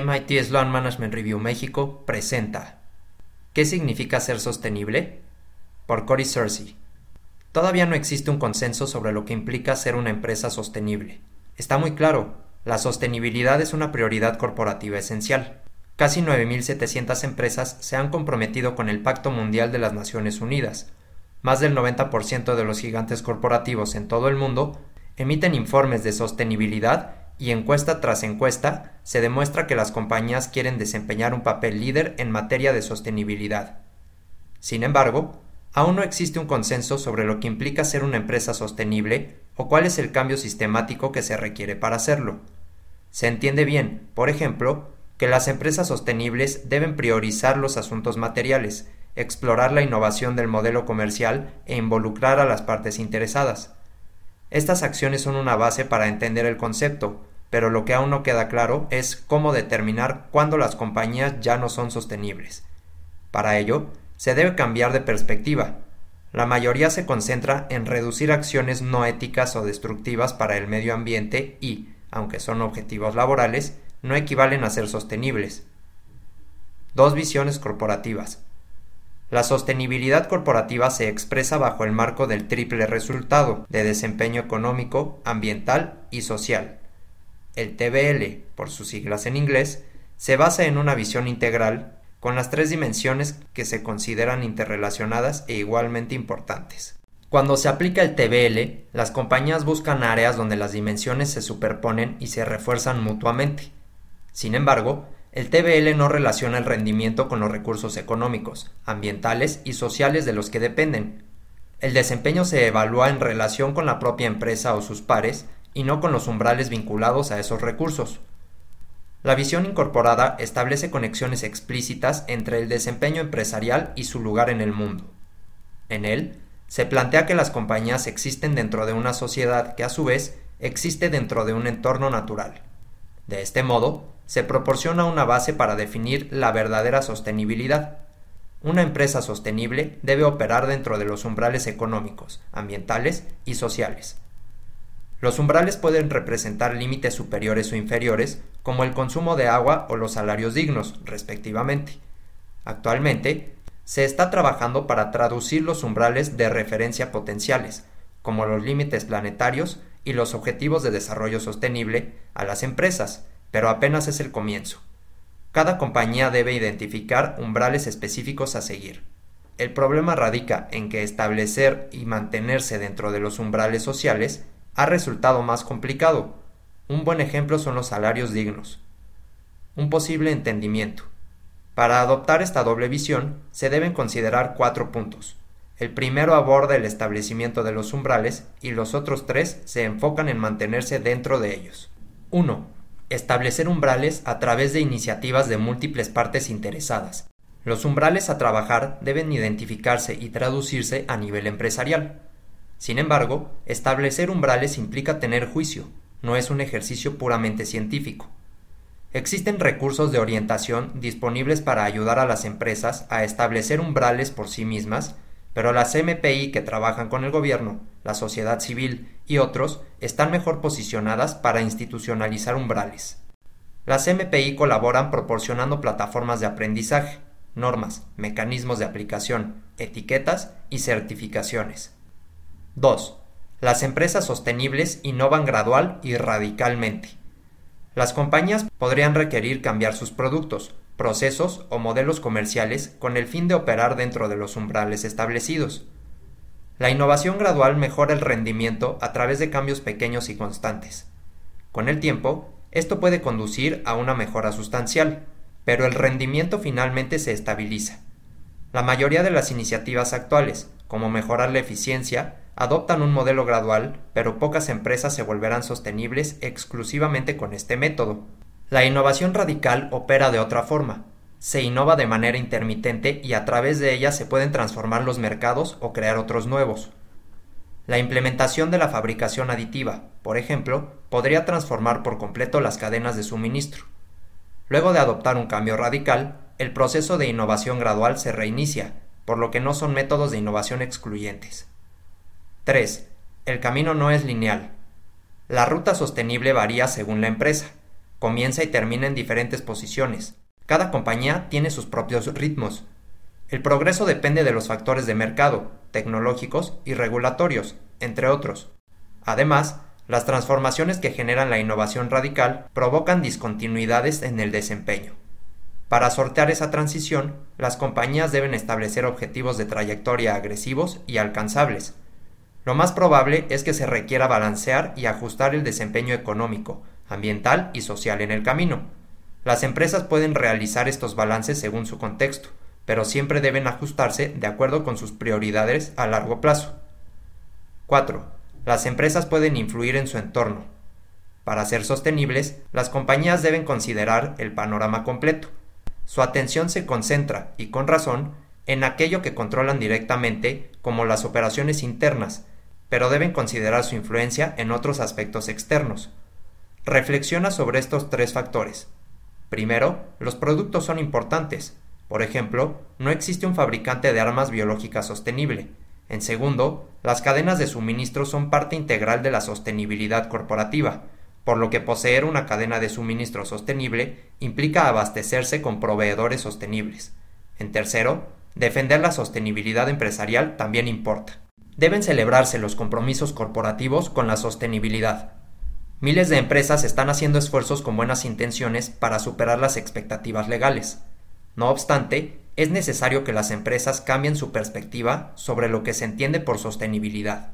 MIT Sloan Management Review México presenta ¿Qué significa ser sostenible? Por Cory Cersei. Todavía no existe un consenso sobre lo que implica ser una empresa sostenible. Está muy claro, la sostenibilidad es una prioridad corporativa esencial. Casi 9.700 empresas se han comprometido con el Pacto Mundial de las Naciones Unidas. Más del 90% de los gigantes corporativos en todo el mundo emiten informes de sostenibilidad y encuesta tras encuesta se demuestra que las compañías quieren desempeñar un papel líder en materia de sostenibilidad. Sin embargo, aún no existe un consenso sobre lo que implica ser una empresa sostenible o cuál es el cambio sistemático que se requiere para hacerlo. Se entiende bien, por ejemplo, que las empresas sostenibles deben priorizar los asuntos materiales, explorar la innovación del modelo comercial e involucrar a las partes interesadas. Estas acciones son una base para entender el concepto, pero lo que aún no queda claro es cómo determinar cuándo las compañías ya no son sostenibles. Para ello, se debe cambiar de perspectiva. La mayoría se concentra en reducir acciones no éticas o destructivas para el medio ambiente y, aunque son objetivos laborales, no equivalen a ser sostenibles. Dos visiones corporativas. La sostenibilidad corporativa se expresa bajo el marco del triple resultado de desempeño económico, ambiental y social. El TBL, por sus siglas en inglés, se basa en una visión integral con las tres dimensiones que se consideran interrelacionadas e igualmente importantes. Cuando se aplica el TBL, las compañías buscan áreas donde las dimensiones se superponen y se refuerzan mutuamente. Sin embargo, el TBL no relaciona el rendimiento con los recursos económicos, ambientales y sociales de los que dependen. El desempeño se evalúa en relación con la propia empresa o sus pares y no con los umbrales vinculados a esos recursos. La visión incorporada establece conexiones explícitas entre el desempeño empresarial y su lugar en el mundo. En él, se plantea que las compañías existen dentro de una sociedad que a su vez existe dentro de un entorno natural. De este modo, se proporciona una base para definir la verdadera sostenibilidad. Una empresa sostenible debe operar dentro de los umbrales económicos, ambientales y sociales, los umbrales pueden representar límites superiores o inferiores, como el consumo de agua o los salarios dignos, respectivamente. Actualmente, se está trabajando para traducir los umbrales de referencia potenciales, como los límites planetarios y los objetivos de desarrollo sostenible, a las empresas, pero apenas es el comienzo. Cada compañía debe identificar umbrales específicos a seguir. El problema radica en que establecer y mantenerse dentro de los umbrales sociales ha resultado más complicado. Un buen ejemplo son los salarios dignos. Un posible entendimiento. Para adoptar esta doble visión se deben considerar cuatro puntos. El primero aborda el establecimiento de los umbrales y los otros tres se enfocan en mantenerse dentro de ellos. 1. Establecer umbrales a través de iniciativas de múltiples partes interesadas. Los umbrales a trabajar deben identificarse y traducirse a nivel empresarial. Sin embargo, establecer umbrales implica tener juicio, no es un ejercicio puramente científico. Existen recursos de orientación disponibles para ayudar a las empresas a establecer umbrales por sí mismas, pero las MPI que trabajan con el gobierno, la sociedad civil y otros están mejor posicionadas para institucionalizar umbrales. Las MPI colaboran proporcionando plataformas de aprendizaje, normas, mecanismos de aplicación, etiquetas y certificaciones. 2. Las empresas sostenibles innovan gradual y radicalmente. Las compañías podrían requerir cambiar sus productos, procesos o modelos comerciales con el fin de operar dentro de los umbrales establecidos. La innovación gradual mejora el rendimiento a través de cambios pequeños y constantes. Con el tiempo, esto puede conducir a una mejora sustancial, pero el rendimiento finalmente se estabiliza. La mayoría de las iniciativas actuales, como mejorar la eficiencia, adoptan un modelo gradual, pero pocas empresas se volverán sostenibles exclusivamente con este método. La innovación radical opera de otra forma. Se innova de manera intermitente y a través de ella se pueden transformar los mercados o crear otros nuevos. La implementación de la fabricación aditiva, por ejemplo, podría transformar por completo las cadenas de suministro. Luego de adoptar un cambio radical, el proceso de innovación gradual se reinicia, por lo que no son métodos de innovación excluyentes. 3. El camino no es lineal. La ruta sostenible varía según la empresa. comienza y termina en diferentes posiciones. Cada compañía tiene sus propios ritmos. El progreso depende de los factores de mercado, tecnológicos y regulatorios, entre otros. Además, las transformaciones que generan la innovación radical provocan discontinuidades en el desempeño. Para sortear esa transición, las compañías deben establecer objetivos de trayectoria agresivos y alcanzables. Lo más probable es que se requiera balancear y ajustar el desempeño económico, ambiental y social en el camino. Las empresas pueden realizar estos balances según su contexto, pero siempre deben ajustarse de acuerdo con sus prioridades a largo plazo. 4. Las empresas pueden influir en su entorno. Para ser sostenibles, las compañías deben considerar el panorama completo, su atención se concentra, y con razón, en aquello que controlan directamente, como las operaciones internas, pero deben considerar su influencia en otros aspectos externos. Reflexiona sobre estos tres factores. Primero, los productos son importantes. Por ejemplo, no existe un fabricante de armas biológicas sostenible. En segundo, las cadenas de suministro son parte integral de la sostenibilidad corporativa por lo que poseer una cadena de suministro sostenible implica abastecerse con proveedores sostenibles. En tercero, defender la sostenibilidad empresarial también importa. Deben celebrarse los compromisos corporativos con la sostenibilidad. Miles de empresas están haciendo esfuerzos con buenas intenciones para superar las expectativas legales. No obstante, es necesario que las empresas cambien su perspectiva sobre lo que se entiende por sostenibilidad.